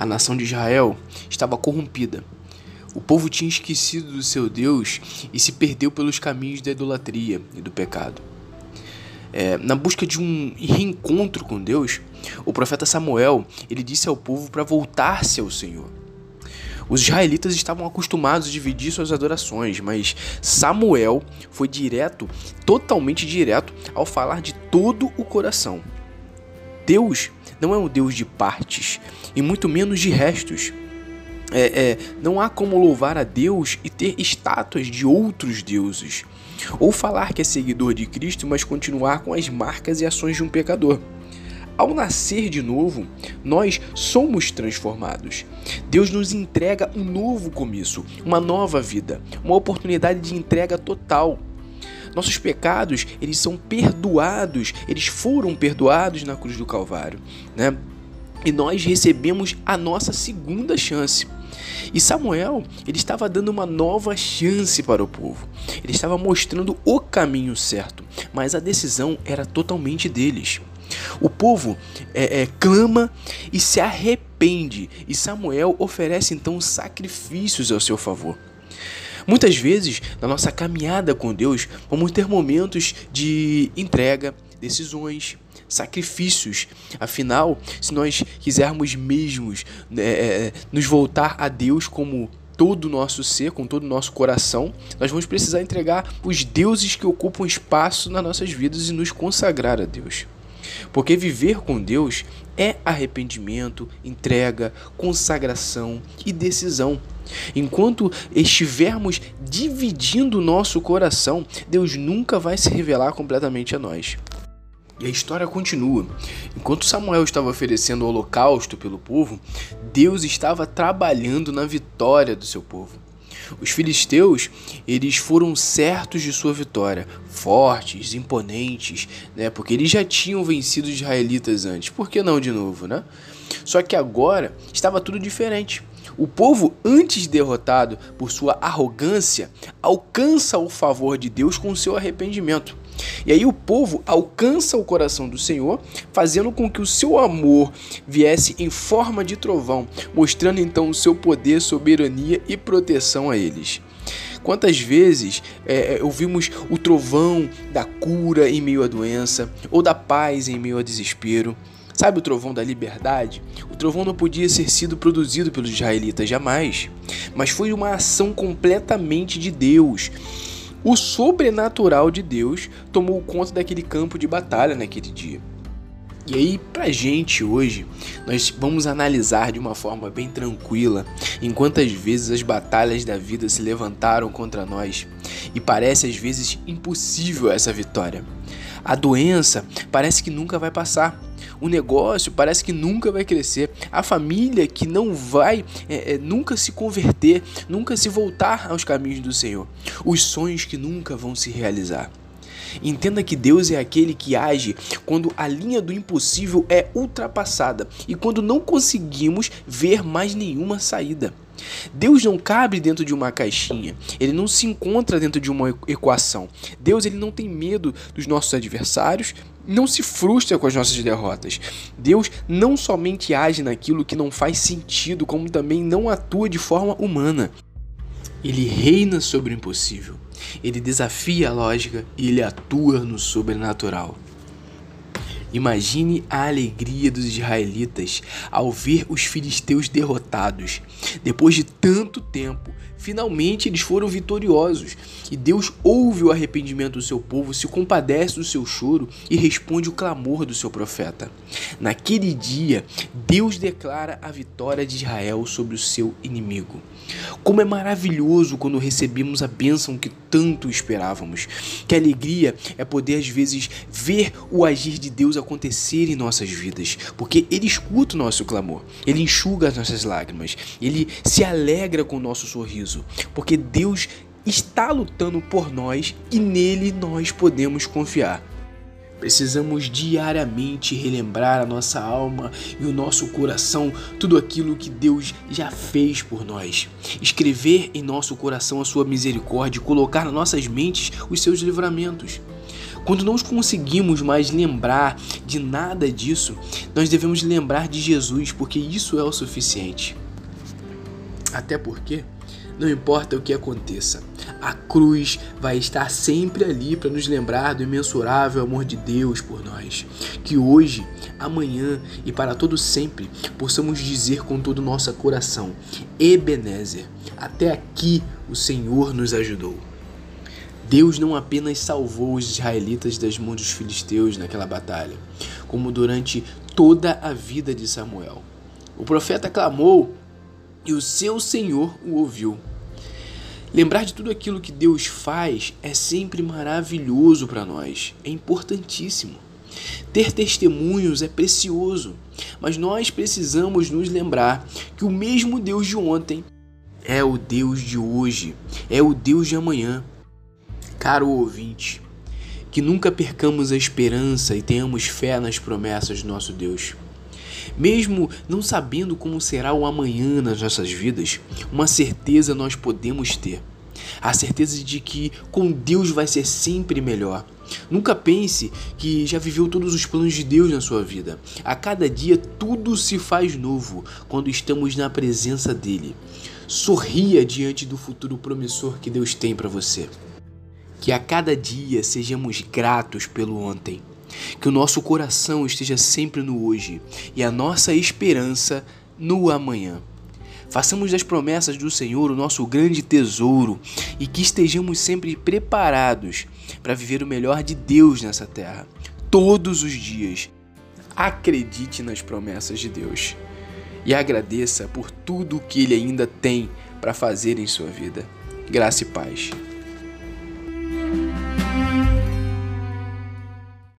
A nação de Israel estava corrompida. O povo tinha esquecido do seu Deus e se perdeu pelos caminhos da idolatria e do pecado. É, na busca de um reencontro com Deus, o profeta Samuel ele disse ao povo para voltar-se ao Senhor. Os israelitas estavam acostumados a dividir suas adorações, mas Samuel foi direto, totalmente direto, ao falar de todo o coração. Deus não é um Deus de partes e muito menos de restos. É, é, não há como louvar a Deus e ter estátuas de outros deuses, ou falar que é seguidor de Cristo, mas continuar com as marcas e ações de um pecador. Ao nascer de novo, nós somos transformados. Deus nos entrega um novo começo, uma nova vida, uma oportunidade de entrega total. Nossos pecados, eles são perdoados, eles foram perdoados na cruz do Calvário, né? E nós recebemos a nossa segunda chance. E Samuel, ele estava dando uma nova chance para o povo. Ele estava mostrando o caminho certo, mas a decisão era totalmente deles. O povo é, é, clama e se arrepende, e Samuel oferece então sacrifícios ao seu favor. Muitas vezes, na nossa caminhada com Deus, vamos ter momentos de entrega, decisões, sacrifícios. Afinal, se nós quisermos mesmos né, é, é, nos voltar a Deus como todo o nosso ser, com todo o nosso coração, nós vamos precisar entregar os deuses que ocupam espaço nas nossas vidas e nos consagrar a Deus. Porque viver com Deus é arrependimento, entrega, consagração e decisão. Enquanto estivermos dividindo o nosso coração, Deus nunca vai se revelar completamente a nós. E a história continua. Enquanto Samuel estava oferecendo o holocausto pelo povo, Deus estava trabalhando na vitória do seu povo. Os filisteus, eles foram certos de sua vitória, fortes, imponentes, né? Porque eles já tinham vencido os israelitas antes. Por que não de novo, né? Só que agora estava tudo diferente. O povo, antes derrotado por sua arrogância, alcança o favor de Deus com seu arrependimento. E aí o povo alcança o coração do Senhor, fazendo com que o seu amor viesse em forma de trovão, mostrando então o seu poder, soberania e proteção a eles. Quantas vezes é, é, ouvimos o trovão da cura em meio à doença, ou da paz em meio ao desespero? Sabe o trovão da liberdade? O trovão não podia ser sido produzido pelos israelitas jamais, mas foi uma ação completamente de Deus. O sobrenatural de Deus tomou conta daquele campo de batalha naquele dia. E aí, pra gente hoje, nós vamos analisar de uma forma bem tranquila em quantas vezes as batalhas da vida se levantaram contra nós e parece às vezes impossível essa vitória. A doença parece que nunca vai passar. O negócio parece que nunca vai crescer. A família que não vai é, é, nunca se converter, nunca se voltar aos caminhos do Senhor. Os sonhos que nunca vão se realizar. Entenda que Deus é aquele que age quando a linha do impossível é ultrapassada e quando não conseguimos ver mais nenhuma saída. Deus não cabe dentro de uma caixinha, ele não se encontra dentro de uma equação. Deus ele não tem medo dos nossos adversários, não se frustra com as nossas derrotas. Deus não somente age naquilo que não faz sentido, como também não atua de forma humana. Ele reina sobre o impossível. Ele desafia a lógica e ele atua no sobrenatural. Imagine a alegria dos israelitas ao ver os filisteus derrotados. Depois de tanto tempo, finalmente eles foram vitoriosos. E Deus ouve o arrependimento do seu povo, se compadece do seu choro e responde o clamor do seu profeta. Naquele dia, Deus declara a vitória de Israel sobre o seu inimigo. Como é maravilhoso quando recebemos a bênção que tanto esperávamos. Que alegria é poder às vezes ver o agir de Deus acontecer em nossas vidas, porque Ele escuta o nosso clamor, Ele enxuga as nossas lágrimas, Ele se alegra com o nosso sorriso, porque Deus está lutando por nós e nele nós podemos confiar. Precisamos diariamente relembrar a nossa alma e o nosso coração tudo aquilo que Deus já fez por nós. Escrever em nosso coração a sua misericórdia e colocar nas nossas mentes os seus livramentos. Quando não conseguimos mais lembrar de nada disso, nós devemos lembrar de Jesus, porque isso é o suficiente. Até porque, não importa o que aconteça, a cruz vai estar sempre ali para nos lembrar do imensurável amor de Deus por nós. Que hoje, amanhã e para todo sempre possamos dizer com todo o nosso coração: Ebenezer, até aqui o Senhor nos ajudou. Deus não apenas salvou os israelitas das mãos dos filisteus naquela batalha, como durante toda a vida de Samuel. O profeta clamou e o seu Senhor o ouviu. Lembrar de tudo aquilo que Deus faz é sempre maravilhoso para nós, é importantíssimo. Ter testemunhos é precioso, mas nós precisamos nos lembrar que o mesmo Deus de ontem é o Deus de hoje, é o Deus de amanhã. Caro ouvinte, que nunca percamos a esperança e tenhamos fé nas promessas do nosso Deus. Mesmo não sabendo como será o amanhã nas nossas vidas, uma certeza nós podemos ter. A certeza de que com Deus vai ser sempre melhor. Nunca pense que já viveu todos os planos de Deus na sua vida. A cada dia tudo se faz novo quando estamos na presença dele. Sorria diante do futuro promissor que Deus tem para você. Que a cada dia sejamos gratos pelo ontem. Que o nosso coração esteja sempre no hoje e a nossa esperança no amanhã. Façamos das promessas do Senhor o nosso grande tesouro e que estejamos sempre preparados para viver o melhor de Deus nessa terra, todos os dias. Acredite nas promessas de Deus e agradeça por tudo o que Ele ainda tem para fazer em sua vida. Graça e paz.